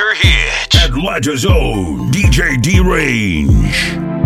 major hits. Atlanta's own DJ D Range.